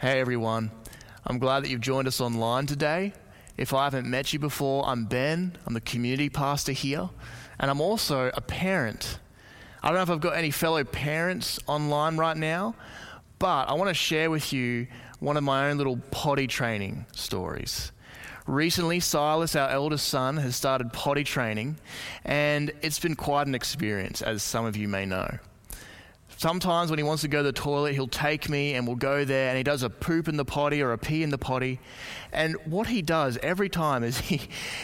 Hey everyone, I'm glad that you've joined us online today. If I haven't met you before, I'm Ben, I'm the community pastor here, and I'm also a parent. I don't know if I've got any fellow parents online right now, but I want to share with you one of my own little potty training stories. Recently, Silas, our eldest son, has started potty training, and it's been quite an experience, as some of you may know. Sometimes when he wants to go to the toilet, he'll take me and we'll go there and he does a poop in the potty or a pee in the potty. And what he does every time is he,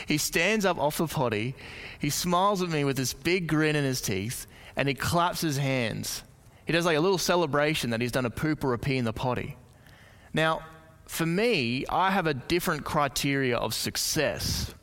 he stands up off the potty, he smiles at me with this big grin in his teeth, and he claps his hands. He does like a little celebration that he's done a poop or a pee in the potty. Now, for me, I have a different criteria of success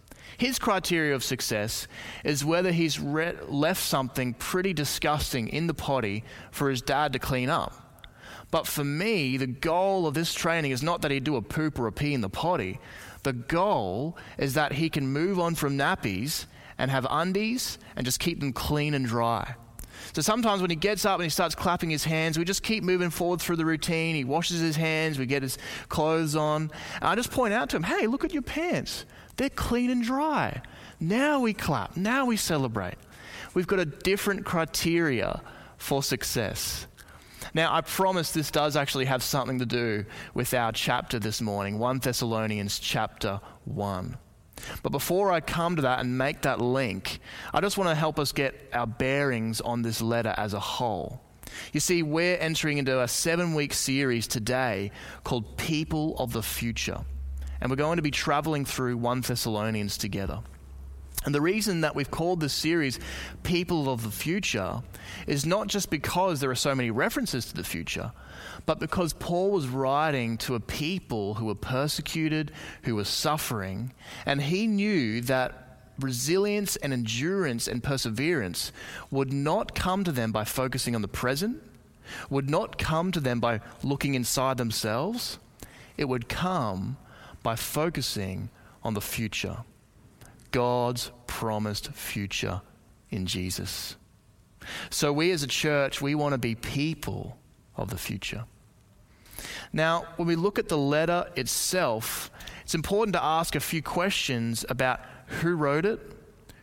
his criteria of success is whether he's re- left something pretty disgusting in the potty for his dad to clean up. But for me, the goal of this training is not that he do a poop or a pee in the potty. The goal is that he can move on from nappies and have undies and just keep them clean and dry. So sometimes when he gets up and he starts clapping his hands, we just keep moving forward through the routine. He washes his hands, we get his clothes on. And I just point out to him, hey, look at your pants. They're clean and dry. Now we clap. Now we celebrate. We've got a different criteria for success. Now, I promise this does actually have something to do with our chapter this morning, 1 Thessalonians chapter 1. But before I come to that and make that link, I just want to help us get our bearings on this letter as a whole. You see, we're entering into a seven week series today called People of the Future and we're going to be traveling through 1 Thessalonians together. And the reason that we've called this series People of the Future is not just because there are so many references to the future, but because Paul was writing to a people who were persecuted, who were suffering, and he knew that resilience and endurance and perseverance would not come to them by focusing on the present, would not come to them by looking inside themselves. It would come by focusing on the future God's promised future in Jesus. So, we as a church, we want to be people of the future. Now, when we look at the letter itself, it's important to ask a few questions about who wrote it,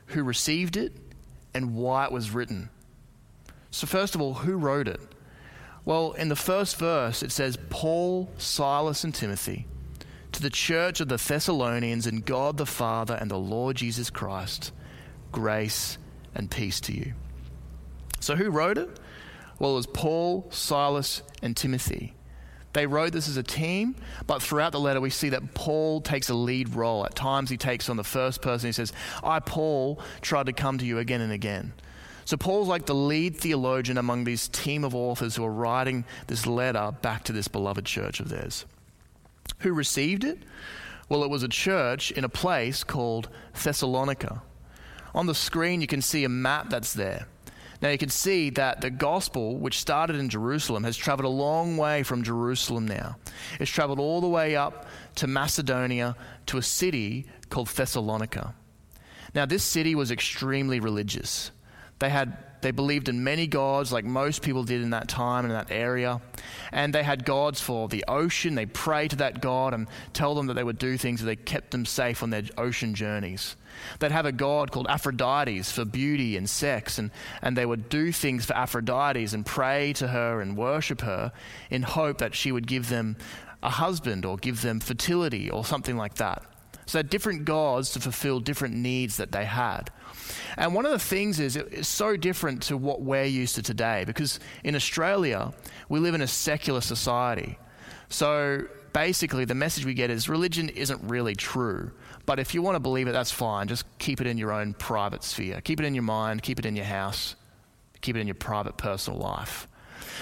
who received it, and why it was written. So, first of all, who wrote it? Well, in the first verse, it says Paul, Silas, and Timothy to the church of the Thessalonians and God the Father and the Lord Jesus Christ, grace and peace to you. So, who wrote it? Well, it was Paul, Silas, and Timothy. They wrote this as a team, but throughout the letter, we see that Paul takes a lead role. At times, he takes on the first person. He says, I, Paul, tried to come to you again and again. So, Paul's like the lead theologian among this team of authors who are writing this letter back to this beloved church of theirs. Who received it? Well, it was a church in a place called Thessalonica. On the screen, you can see a map that's there. Now, you can see that the gospel, which started in Jerusalem, has traveled a long way from Jerusalem now. It's traveled all the way up to Macedonia to a city called Thessalonica. Now, this city was extremely religious. They had they believed in many gods, like most people did in that time and in that area. And they had gods for the ocean. They pray to that god and tell them that they would do things that they kept them safe on their ocean journeys. They'd have a god called Aphrodite for beauty and sex, and, and they would do things for Aphrodite and pray to her and worship her in hope that she would give them a husband or give them fertility or something like that. So, different gods to fulfill different needs that they had. And one of the things is it's so different to what we're used to today because in Australia, we live in a secular society. So basically, the message we get is religion isn't really true. But if you want to believe it, that's fine. Just keep it in your own private sphere. Keep it in your mind, keep it in your house, keep it in your private personal life.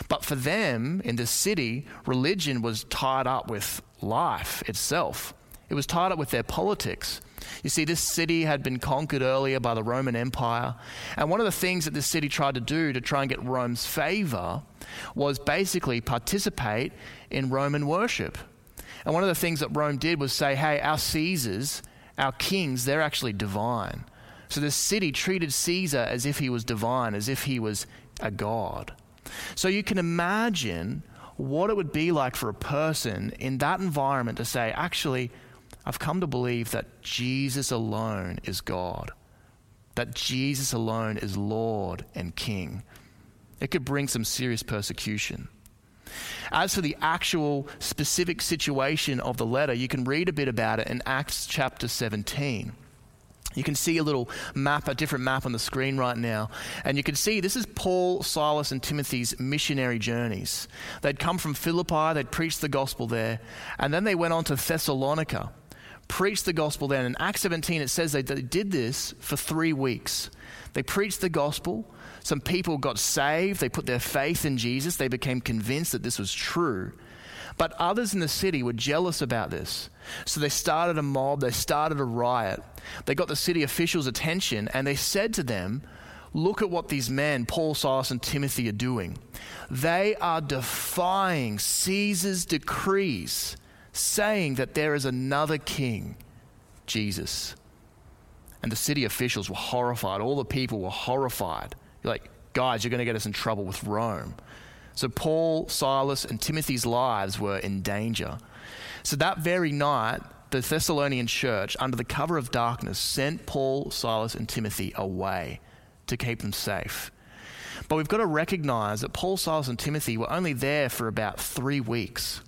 But for them in this city, religion was tied up with life itself. It was tied up with their politics. You see, this city had been conquered earlier by the Roman Empire. And one of the things that this city tried to do to try and get Rome's favor was basically participate in Roman worship. And one of the things that Rome did was say, hey, our Caesars, our kings, they're actually divine. So this city treated Caesar as if he was divine, as if he was a god. So you can imagine what it would be like for a person in that environment to say, actually, I've come to believe that Jesus alone is God, that Jesus alone is Lord and King. It could bring some serious persecution. As for the actual specific situation of the letter, you can read a bit about it in Acts chapter 17. You can see a little map, a different map on the screen right now. And you can see this is Paul, Silas, and Timothy's missionary journeys. They'd come from Philippi, they'd preached the gospel there, and then they went on to Thessalonica, preached the gospel then. In Acts 17, it says they, they did this for three weeks. They preached the gospel. Some people got saved. They put their faith in Jesus. They became convinced that this was true. But others in the city were jealous about this. So they started a mob, they started a riot. They got the city officials' attention and they said to them, Look at what these men, Paul, Silas, and Timothy, are doing. They are defying Caesar's decrees, saying that there is another king, Jesus. And the city officials were horrified. All the people were horrified. You're like, guys, you're going to get us in trouble with Rome. So Paul, Silas, and Timothy's lives were in danger. So that very night, the Thessalonian church, under the cover of darkness, sent Paul, Silas, and Timothy away to keep them safe. But we've got to recognize that Paul, Silas, and Timothy were only there for about three weeks.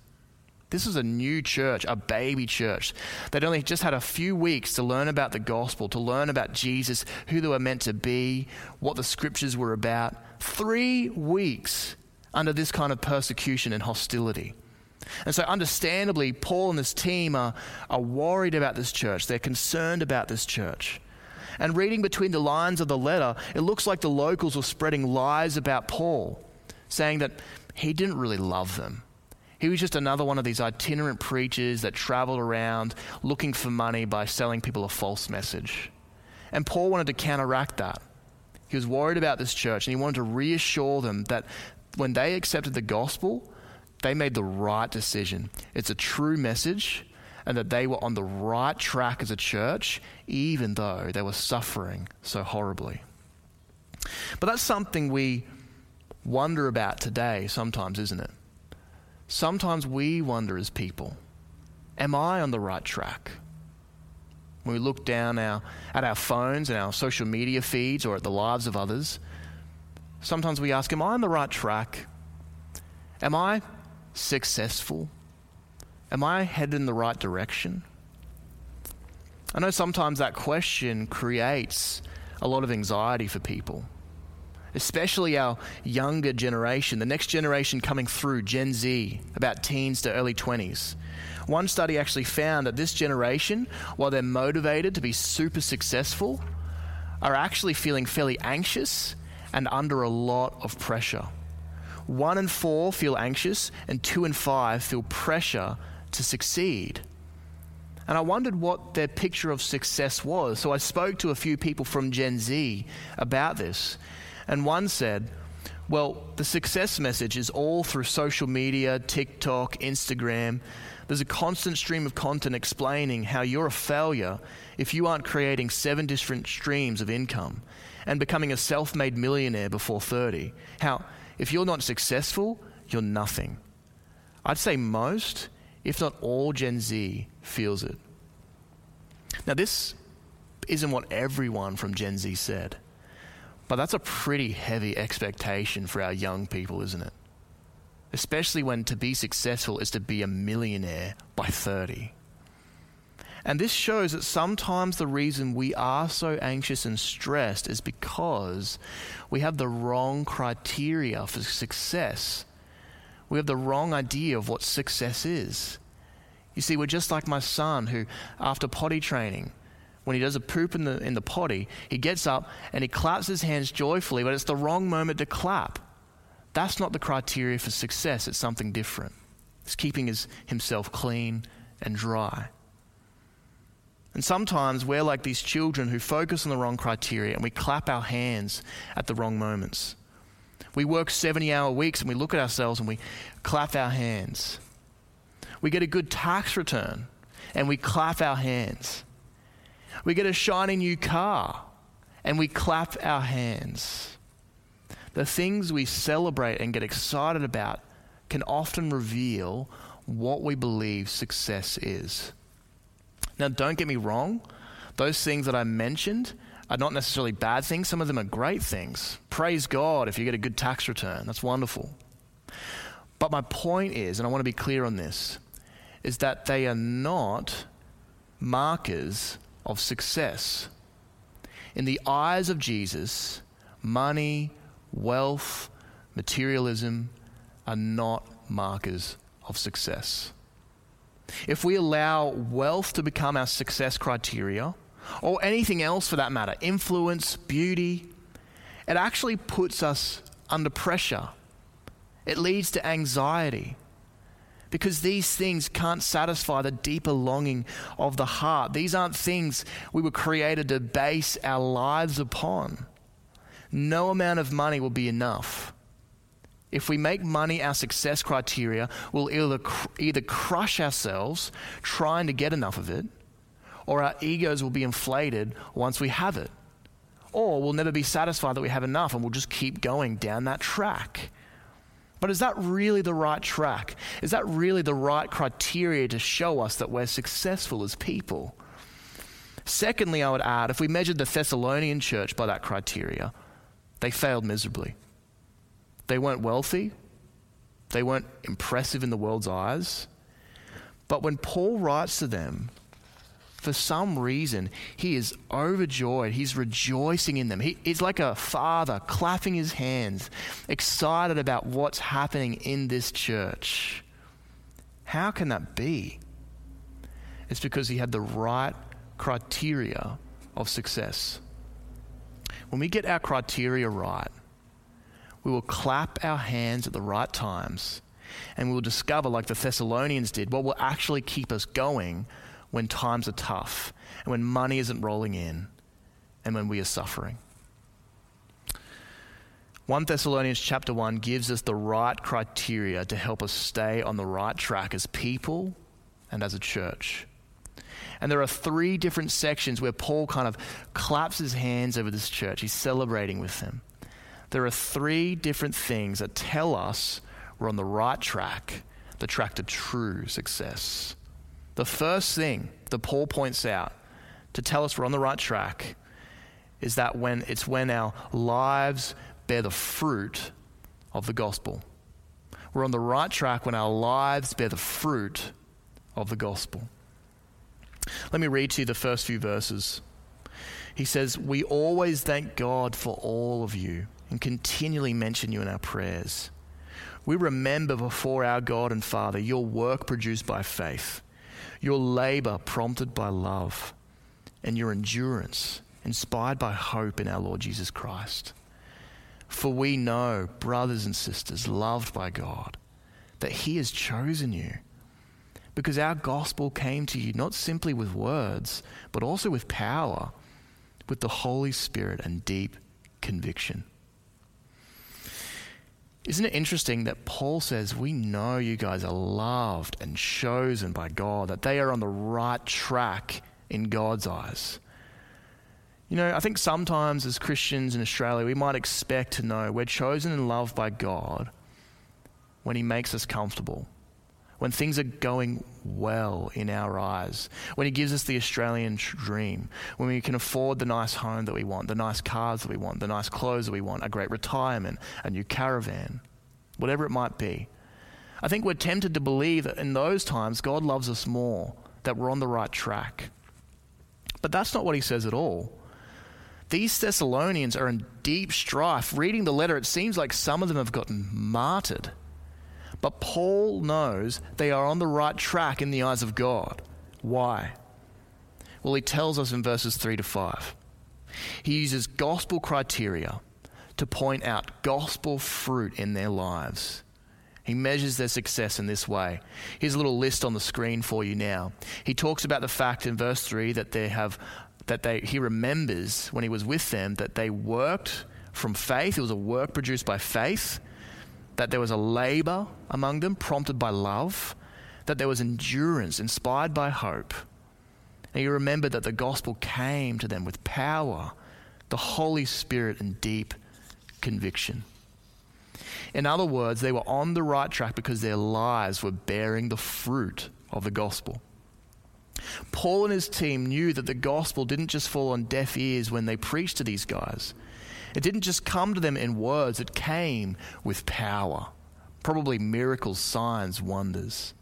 This was a new church, a baby church. They'd only just had a few weeks to learn about the gospel, to learn about Jesus, who they were meant to be, what the scriptures were about. Three weeks under this kind of persecution and hostility. And so, understandably, Paul and his team are, are worried about this church. They're concerned about this church. And reading between the lines of the letter, it looks like the locals were spreading lies about Paul, saying that he didn't really love them. He was just another one of these itinerant preachers that traveled around looking for money by selling people a false message. And Paul wanted to counteract that. He was worried about this church and he wanted to reassure them that when they accepted the gospel, they made the right decision. It's a true message, and that they were on the right track as a church, even though they were suffering so horribly. But that's something we wonder about today sometimes, isn't it? Sometimes we wonder as people, am I on the right track? When we look down our, at our phones and our social media feeds or at the lives of others, Sometimes we ask, Am I on the right track? Am I successful? Am I headed in the right direction? I know sometimes that question creates a lot of anxiety for people, especially our younger generation, the next generation coming through, Gen Z, about teens to early 20s. One study actually found that this generation, while they're motivated to be super successful, are actually feeling fairly anxious and under a lot of pressure. One in four feel anxious, and two in five feel pressure to succeed. And I wondered what their picture of success was. So I spoke to a few people from Gen Z about this. And one said, well, the success message is all through social media, TikTok, Instagram. There's a constant stream of content explaining how you're a failure if you aren't creating seven different streams of income and becoming a self made millionaire before 30. How, if you're not successful, you're nothing. I'd say most, if not all Gen Z, feels it. Now, this isn't what everyone from Gen Z said, but that's a pretty heavy expectation for our young people, isn't it? Especially when to be successful is to be a millionaire by 30. And this shows that sometimes the reason we are so anxious and stressed is because we have the wrong criteria for success. We have the wrong idea of what success is. You see, we're just like my son who, after potty training, when he does a poop in the, in the potty, he gets up and he claps his hands joyfully, but it's the wrong moment to clap. That's not the criteria for success, it's something different. It's keeping his, himself clean and dry. And sometimes we're like these children who focus on the wrong criteria and we clap our hands at the wrong moments. We work 70 hour weeks and we look at ourselves and we clap our hands. We get a good tax return and we clap our hands. We get a shiny new car and we clap our hands. The things we celebrate and get excited about can often reveal what we believe success is. Now, don't get me wrong, those things that I mentioned are not necessarily bad things, some of them are great things. Praise God if you get a good tax return, that's wonderful. But my point is, and I want to be clear on this, is that they are not markers of success. In the eyes of Jesus, money, wealth, materialism are not markers of success. If we allow wealth to become our success criteria, or anything else for that matter, influence, beauty, it actually puts us under pressure. It leads to anxiety because these things can't satisfy the deeper longing of the heart. These aren't things we were created to base our lives upon. No amount of money will be enough. If we make money our success criteria, we'll either, either crush ourselves trying to get enough of it, or our egos will be inflated once we have it. Or we'll never be satisfied that we have enough and we'll just keep going down that track. But is that really the right track? Is that really the right criteria to show us that we're successful as people? Secondly, I would add if we measured the Thessalonian church by that criteria, they failed miserably. They weren't wealthy, they weren't impressive in the world's eyes. But when Paul writes to them, for some reason, he is overjoyed. He's rejoicing in them. He, it's like a father clapping his hands, excited about what's happening in this church. How can that be? It's because he had the right criteria of success. When we get our criteria right, we will clap our hands at the right times and we will discover, like the Thessalonians did, what will actually keep us going when times are tough and when money isn't rolling in and when we are suffering. 1 Thessalonians chapter 1 gives us the right criteria to help us stay on the right track as people and as a church. And there are three different sections where Paul kind of claps his hands over this church. He's celebrating with them. There are three different things that tell us we're on the right track, the track to true success. The first thing that Paul points out to tell us we're on the right track is that when it's when our lives bear the fruit of the gospel. We're on the right track when our lives bear the fruit of the gospel. Let me read to you the first few verses. He says, We always thank God for all of you and continually mention you in our prayers. We remember before our God and Father your work produced by faith your labor prompted by love, and your endurance inspired by hope in our Lord Jesus Christ. For we know, brothers and sisters, loved by God, that He has chosen you. Because our gospel came to you not simply with words, but also with power, with the Holy Spirit and deep conviction. Isn't it interesting that Paul says, We know you guys are loved and chosen by God, that they are on the right track in God's eyes? You know, I think sometimes as Christians in Australia, we might expect to know we're chosen and loved by God when He makes us comfortable, when things are going well in our eyes, when He gives us the Australian dream, when we can afford the nice home that we want, the nice cars that we want, the nice clothes that we want, a great retirement, a new caravan, whatever it might be. I think we're tempted to believe that in those times God loves us more, that we're on the right track. But that's not what He says at all. These Thessalonians are in deep strife. Reading the letter, it seems like some of them have gotten martyred. But Paul knows they are on the right track in the eyes of God. Why? Well, he tells us in verses 3 to 5. He uses gospel criteria to point out gospel fruit in their lives. He measures their success in this way. Here's a little list on the screen for you now. He talks about the fact in verse 3 that they have that they he remembers when he was with them that they worked from faith. It was a work produced by faith that there was a labor among them prompted by love, that there was endurance inspired by hope. And you remember that the gospel came to them with power, the Holy Spirit, and deep conviction. In other words, they were on the right track because their lives were bearing the fruit of the gospel. Paul and his team knew that the gospel didn't just fall on deaf ears when they preached to these guys. It didn't just come to them in words, it came with power. Probably miracles, signs, wonders.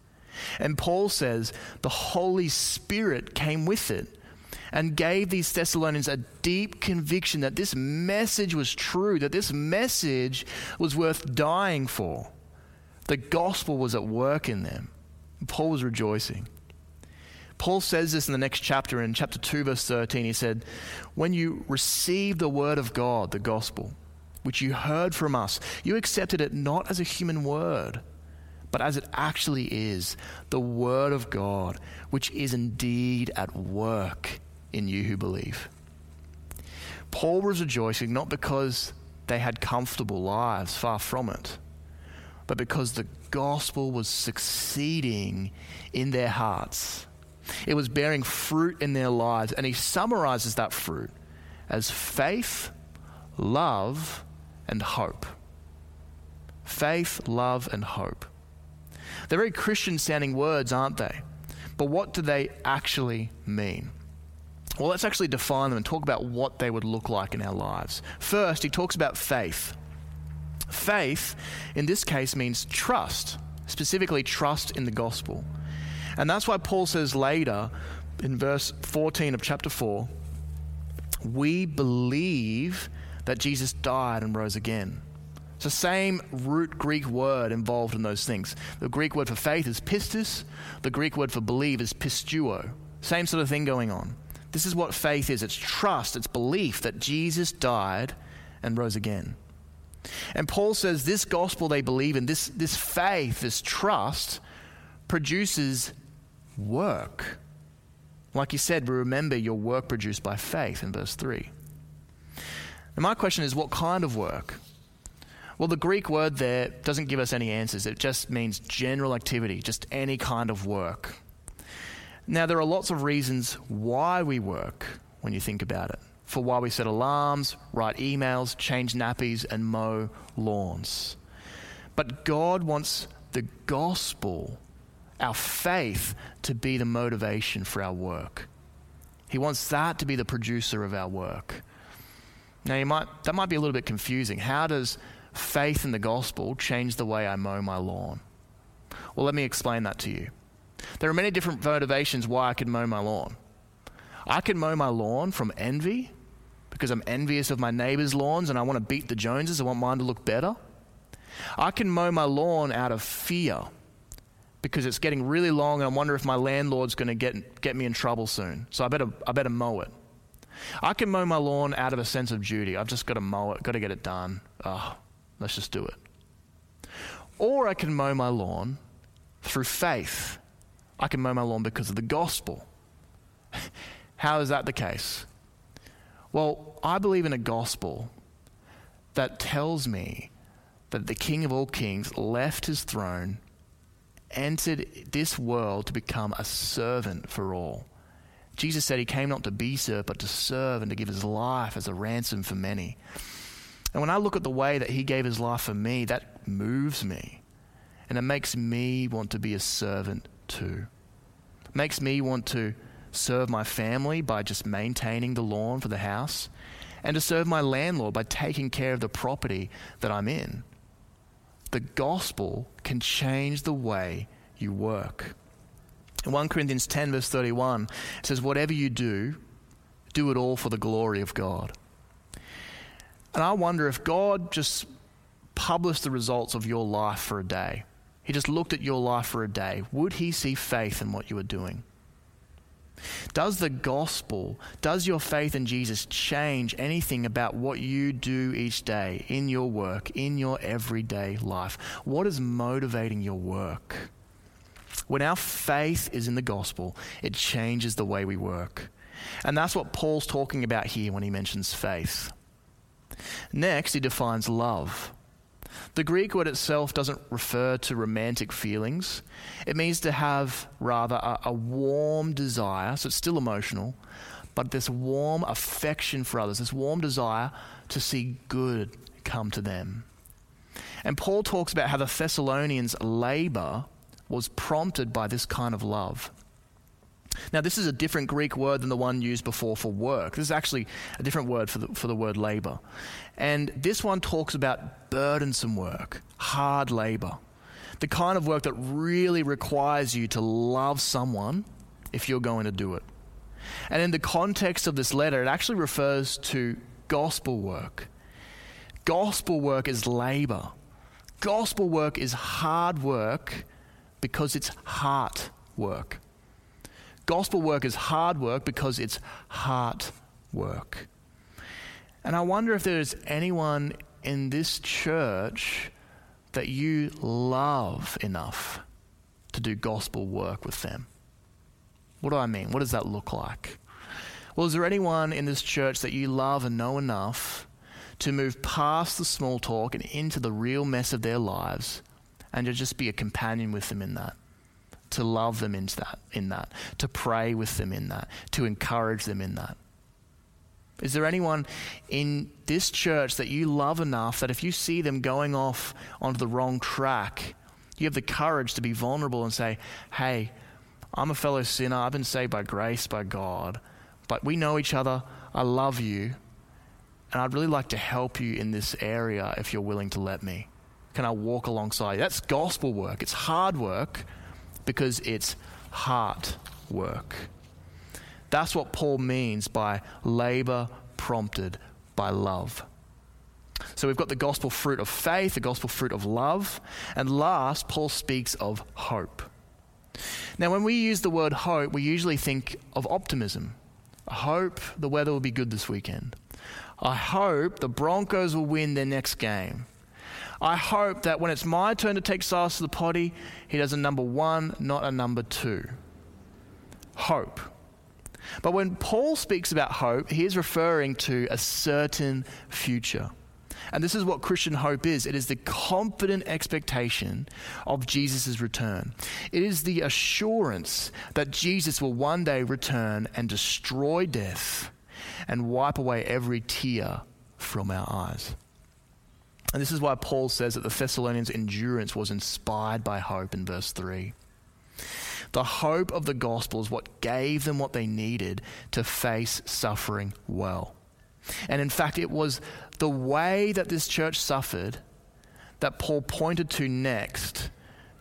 And Paul says the Holy Spirit came with it and gave these Thessalonians a deep conviction that this message was true, that this message was worth dying for. The gospel was at work in them. Paul was rejoicing. Paul says this in the next chapter, in chapter 2, verse 13. He said, When you received the word of God, the gospel, which you heard from us, you accepted it not as a human word, but as it actually is the word of God, which is indeed at work in you who believe. Paul was rejoicing not because they had comfortable lives, far from it, but because the gospel was succeeding in their hearts it was bearing fruit in their lives. And he summarizes that fruit as faith, love, and hope. Faith, love, and hope. They're very Christian sounding words, aren't they? But what do they actually mean? Well, let's actually define them and talk about what they would look like in our lives. First, he talks about faith. Faith, in this case, means trust, specifically trust in the gospel. And that's why Paul says later in verse 14 of chapter 4 we believe that Jesus died and rose again. It's the same root Greek word involved in those things. The Greek word for faith is pistis, the Greek word for believe is pisteuo. Same sort of thing going on. This is what faith is it's trust, it's belief that Jesus died and rose again. And Paul says this gospel they believe in, this, this faith, this trust, produces work. Like you said, we remember your work produced by faith in verse 3. And my question is, what kind of work? Well, the Greek word there doesn't give us any answers. It just means general activity, just any kind of work. Now, there are lots of reasons why we work when you think about it. For why we set alarms, write emails, change nappies, and mow lawns. But God wants the gospel our faith to be the motivation for our work. He wants that to be the producer of our work. Now, you might, that might be a little bit confusing. How does faith in the gospel change the way I mow my lawn? Well, let me explain that to you. There are many different motivations why I could mow my lawn. I can mow my lawn from envy because I'm envious of my neighbor's lawns and I want to beat the Joneses. I want mine to look better. I can mow my lawn out of fear because it's getting really long and I wonder if my landlord's going to get, get me in trouble soon. So I better, I better mow it. I can mow my lawn out of a sense of duty. I've just got to mow it, got to get it done. Oh, let's just do it. Or I can mow my lawn through faith. I can mow my lawn because of the gospel. How is that the case? Well, I believe in a gospel that tells me that the King of all kings left his throne entered this world to become a servant for all. Jesus said he came not to be served, but to serve and to give his life as a ransom for many. And when I look at the way that he gave his life for me, that moves me. And it makes me want to be a servant too. It makes me want to serve my family by just maintaining the lawn for the house, and to serve my landlord by taking care of the property that I'm in the gospel can change the way you work. In 1 Corinthians 10, verse 31, it says, Whatever you do, do it all for the glory of God. And I wonder if God just published the results of your life for a day, He just looked at your life for a day, would He see faith in what you were doing? Does the gospel, does your faith in Jesus change anything about what you do each day in your work, in your everyday life? What is motivating your work? When our faith is in the gospel, it changes the way we work. And that's what Paul's talking about here when he mentions faith. Next, he defines love. The Greek word itself doesn't refer to romantic feelings. It means to have rather a, a, warm desire, so it's still emotional, but this warm affection for others, this warm desire to see good come to them. And Paul talks about how the Thessalonians' labor was prompted by this kind of love. Now, this is a different Greek word than the one used before for work. This is actually a different word for the, for the word labor. And this one talks about burdensome work, hard labor, the kind of work that really requires you to love someone if you're going to do it. And in the context of this letter, it actually refers to gospel work. Gospel work is labor. Gospel work is hard work because it's heart work. Gospel work is hard work because it's heart work. And I wonder if there's anyone in this church that you love enough to do gospel work with them. What do I mean? What does that look like? Well, is there anyone in this church that you love and know enough to move past the small talk and into the real mess of their lives and to just be a companion with them in that? To love them into that, in that, to pray with them in that, to encourage them in that. Is there anyone in this church that you love enough that if you see them going off onto the wrong track, you have the courage to be vulnerable and say, Hey, I'm a fellow sinner. I've been saved by grace, by God. But we know each other. I love you. And I'd really like to help you in this area if you're willing to let me. Can I walk alongside you? That's gospel work. It's hard work because it's heart work. That's what Paul means by labor prompted by love. So we've got the gospel fruit of faith, the gospel fruit of love, and last, Paul speaks of hope. Now, when we use the word hope, we usually think of optimism. I hope the weather will be good this weekend. I hope the Broncos will win their next game. I hope that when it's my turn to take Silas to the potty, he does a number one, not a number two. Hope. But when Paul speaks about hope, he is referring to a certain future. And this is what Christian hope is it is the confident expectation of Jesus' return. It is the assurance that Jesus will one day return and destroy death and wipe away every tear from our eyes. And this is why Paul says that the Thessalonians' endurance was inspired by hope in verse 3. The hope of the gospel is what gave them what they needed to face suffering well. And in fact, it was the way that this church suffered that Paul pointed to next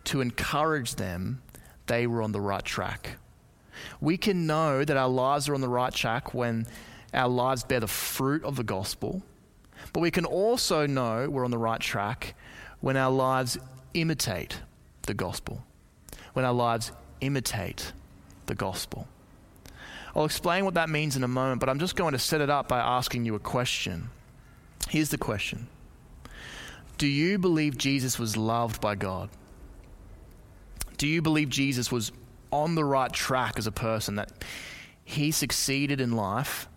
to encourage them they were on the right track. We can know that our lives are on the right track when our lives bear the fruit of the gospel, but we can also know we're on the right track when our lives imitate the gospel, when our lives imitate the gospel. I'll explain what that means in a moment, but I'm just going to set it up by asking you a question. Here's the question Do you believe Jesus was loved by God? Do you believe Jesus was on the right track as a person, that he succeeded in life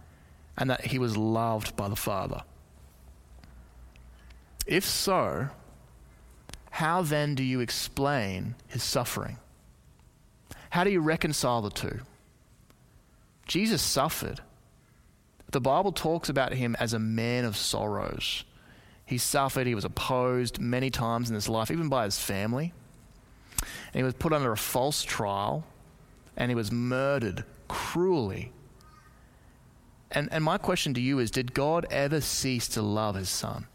and that he was loved by the Father? If so, how then do you explain his suffering? How do you reconcile the two? Jesus suffered. The Bible talks about him as a man of sorrows. He suffered, he was opposed many times in his life, even by his family. And he was put under a false trial and he was murdered cruelly. And, and my question to you is Did God ever cease to love his son?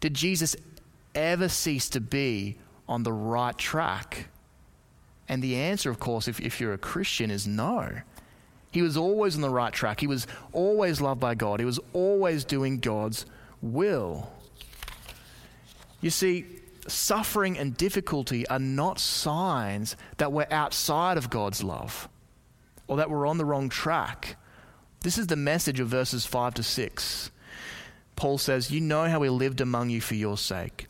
Did Jesus ever cease to be on the right track? And the answer, of course, if, if you're a Christian, is no. He was always on the right track. He was always loved by God. He was always doing God's will. You see, suffering and difficulty are not signs that we're outside of God's love or that we're on the wrong track. This is the message of verses 5 to 6. Paul says, You know how we lived among you for your sake.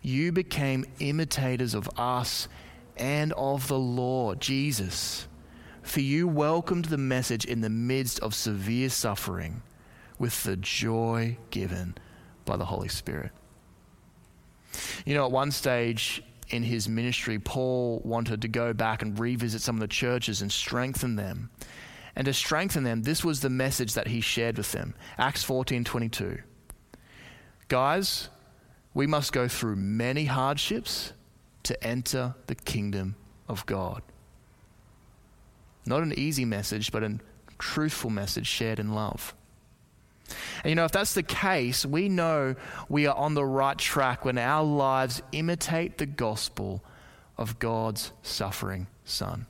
You became imitators of us and of the Lord, Jesus. For you welcomed the message in the midst of severe suffering with the joy given by the Holy Spirit. You know, at one stage in his ministry, Paul wanted to go back and revisit some of the churches and strengthen them. And to strengthen them, this was the message that he shared with them. Acts 14 22. Guys, we must go through many hardships to enter the kingdom of God. Not an easy message, but a truthful message shared in love. And you know, if that's the case, we know we are on the right track when our lives imitate the gospel of God's suffering Son.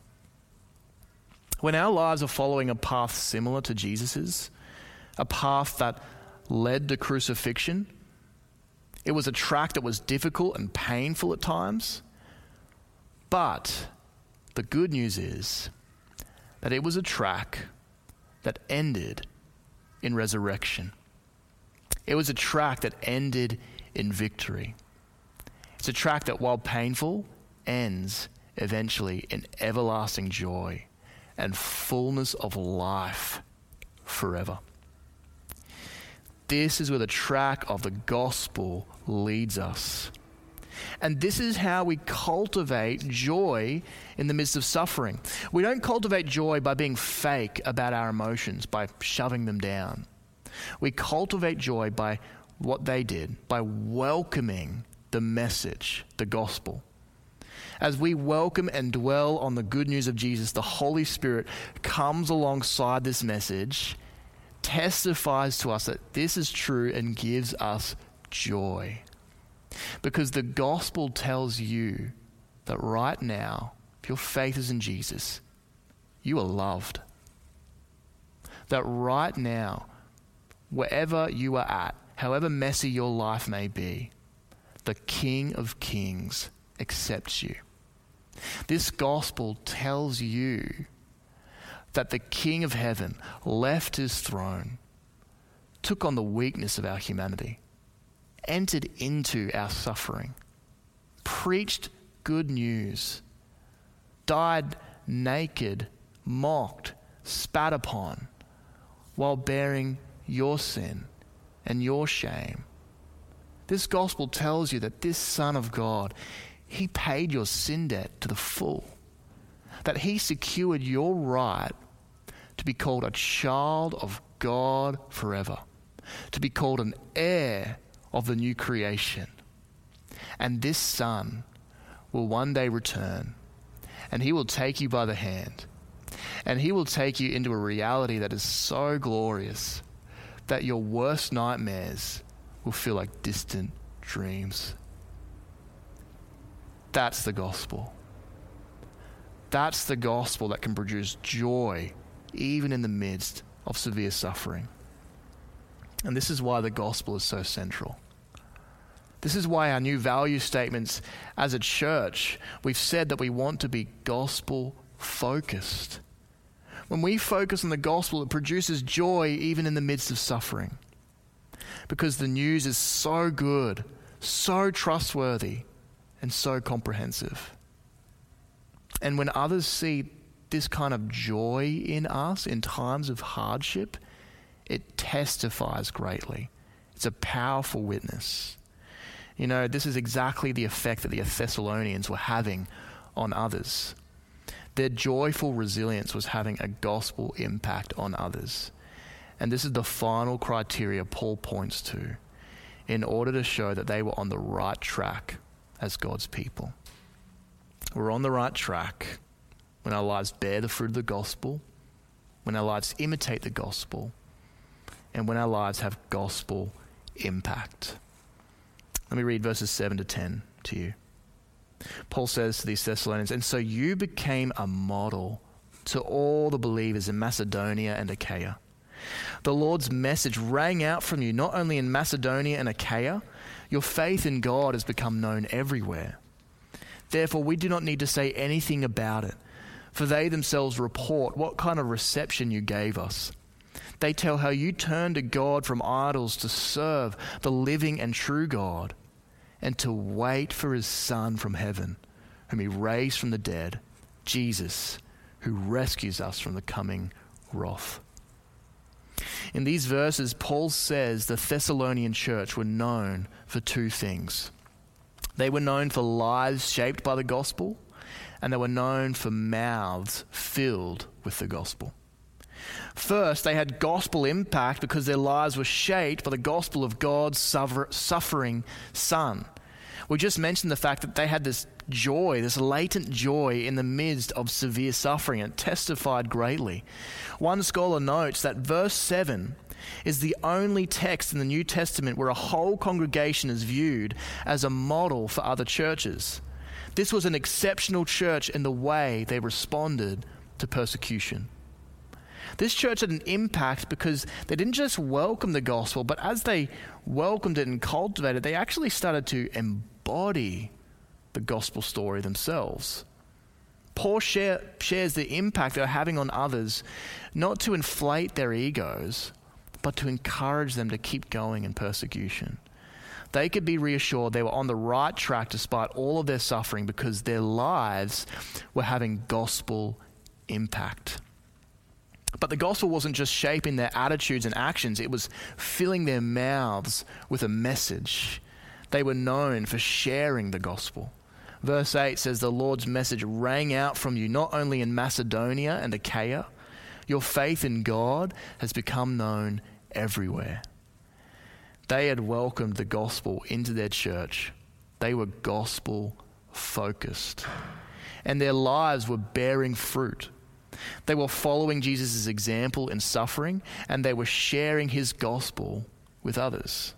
When our lives are following a path similar to Jesus's, a path that led to crucifixion, it was a track that was difficult and painful at times. But the good news is that it was a track that ended in resurrection. It was a track that ended in victory. It's a track that, while painful, ends eventually in everlasting joy and fullness of life forever. This is where the track of the gospel leads us. And this is how we cultivate joy in the midst of suffering. We don't cultivate joy by being fake about our emotions, by shoving them down. We cultivate joy by what they did, by welcoming the message, the gospel. As we welcome and dwell on the good news of Jesus, the Holy Spirit comes alongside this message testifies to us that this is true and gives us joy. Because the gospel tells you that right now, if your faith is in Jesus, you are loved. That right now, wherever you are at, however messy your life may be, the King of Kings accepts you. This gospel tells you that the King of heaven left his throne, took on the weakness of our humanity, entered into our suffering, preached good news, died naked, mocked, spat upon, while bearing your sin and your shame. This gospel tells you that this Son of God, He paid your sin debt to the full that he secured your right to be called a child of God forever, to be called an heir of the new creation. And this Son will one day return, and he will take you by the hand, and he will take you into a reality that is so glorious that your worst nightmares will feel like distant dreams. That's the gospel. That's the gospel that can produce joy even in the midst of severe suffering. And this is why the gospel is so central. This is why our new value statements as a church, we've said that we want to be gospel focused. When we focus on the gospel, it produces joy even in the midst of suffering. Because the news is so good, so trustworthy, and so comprehensive. And when others see this kind of joy in us in times of hardship, it testifies greatly. It's a powerful witness. You know, this is exactly the effect that the Thessalonians were having on others. Their joyful resilience was having a gospel impact on others. And this is the final criteria Paul points to in order to show that they were on the right track as God's people. We're on the right track when our lives bear the fruit of the gospel, when our lives imitate the gospel, and when our lives have gospel impact. Let me read verses 7 to 10 to you. Paul says to these Thessalonians, And so you became a model to all the believers in Macedonia and Achaia. The Lord's message rang out from you not only in Macedonia and Achaia, your faith in God has become known everywhere. Therefore, we do not need to say anything about it, for they themselves report what kind of reception you gave us. They tell how you turned to God from idols to serve the living and true God, and to wait for his Son from heaven, whom he raised from the dead, Jesus, who rescues us from the coming wrath. In these verses, Paul says the Thessalonian church were known for two things they were known for lives shaped by the gospel, and they were known for mouths filled with the gospel. First, they had gospel impact because their lives were shaped by the gospel of God's suffering Son. We just mentioned the fact that they had this joy, this latent joy in the midst of severe suffering, and testified greatly. One scholar notes that verse 7 is the only text in the New Testament where a whole congregation is viewed as a model for other churches. This was an exceptional church in the way they responded to persecution. This church had an impact because they didn't just welcome the gospel, but as they welcomed it and cultivated it, they actually started to embody the gospel story themselves. Paul share, shares the impact they're having on others, not to inflate their egos, but to encourage them to keep going in persecution. They could be reassured they were on the right track despite all of their suffering because their lives were having gospel impact. But the gospel wasn't just shaping their attitudes and actions, it was filling their mouths with a message. They were known for sharing the gospel. Verse 8 says, The Lord's message rang out from you not only in Macedonia and Achaia, your faith in God has become known everywhere. They had welcomed the gospel into their church, they were gospel focused, and their lives were bearing fruit. They were following Jesus' example in suffering, and they were sharing his gospel with others.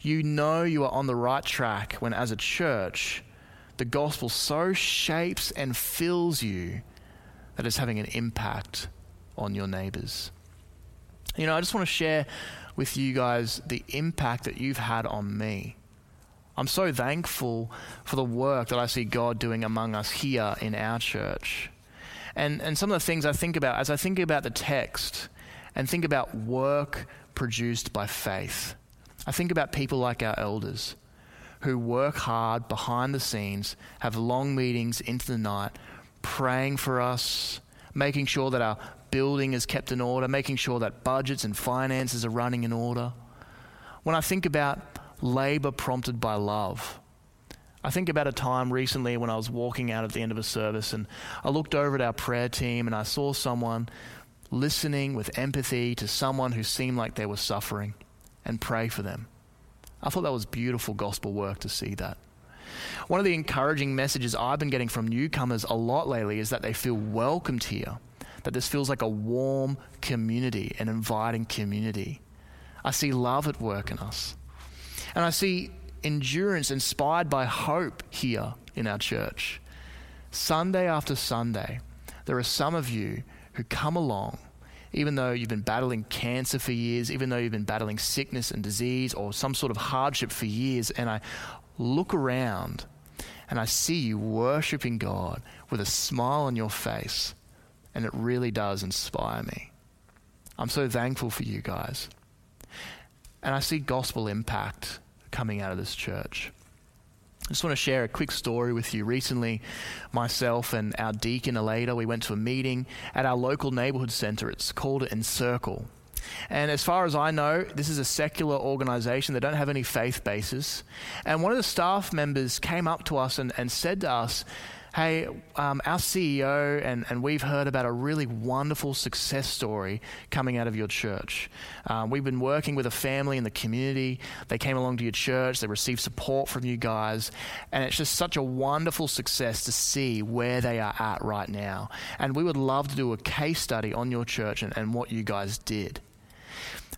You know you are on the right track when, as a church, the gospel so shapes and fills you that it's having an impact on your neighbors. You know, I just want to share with you guys the impact that you've had on me. I'm so thankful for the work that I see God doing among us here in our church. And, and some of the things I think about as I think about the text and think about work produced by faith, I think about people like our elders who work hard behind the scenes, have long meetings into the night, praying for us, making sure that our building is kept in order, making sure that budgets and finances are running in order. When I think about labor prompted by love, I think about a time recently when I was walking out at the end of a service and I looked over at our prayer team and I saw someone listening with empathy to someone who seemed like they were suffering and pray for them. I thought that was beautiful gospel work to see that. One of the encouraging messages I've been getting from newcomers a lot lately is that they feel welcomed here, that this feels like a warm community, an inviting community. I see love at work in us. And I see endurance inspired by hope here in our church. Sunday after Sunday, there are some of you who come along even though you've been battling cancer for years, even though you've been battling sickness and disease or some sort of hardship for years, and I look around and I see you worshiping God with a smile on your face, and it really does inspire me. I'm so thankful for you guys. And I see gospel impact coming out of this church. I just want to share a quick story with you. Recently, myself and our deacon, Aleda, we went to a meeting at our local neighborhood center. It's called Encircle. And as far as I know, this is a secular organization. They don't have any faith basis. And one of the staff members came up to us and, and said to us, hey, um, our CEO, and, and we've heard about a really wonderful success story coming out of your church. Um, we've been working with a family in the community. They came along to your church, they received support from you guys, and it's just such a wonderful success to see where they are at right now. And we would love to do a case study on your church and, and what you guys did.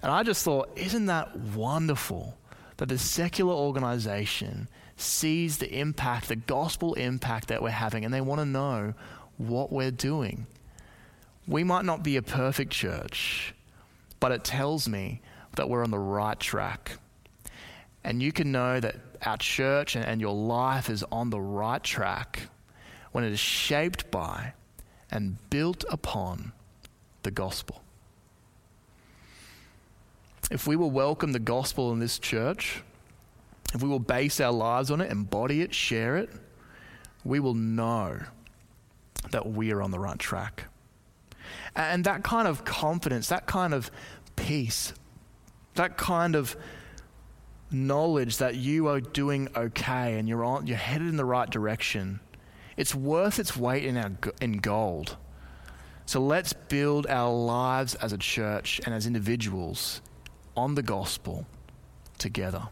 And I just thought, isn't that wonderful that the secular organization sees the impact, the gospel impact that we're having, and they want to know what we're doing. We might not be a perfect church, but it tells me that we're on the right track. And you can know that our church and, and your life is on the right track when it is shaped by and built upon the gospel. If we will welcome the gospel in this church, if we will base our lives on it, embody it, share it, we will know that we are on the right track. And that kind of confidence, that kind of peace, that kind of knowledge that you are doing okay and you're, on, you're headed in the right direction, it's worth its weight in, our, in gold. So let's build our lives as a church and as individuals on the gospel together.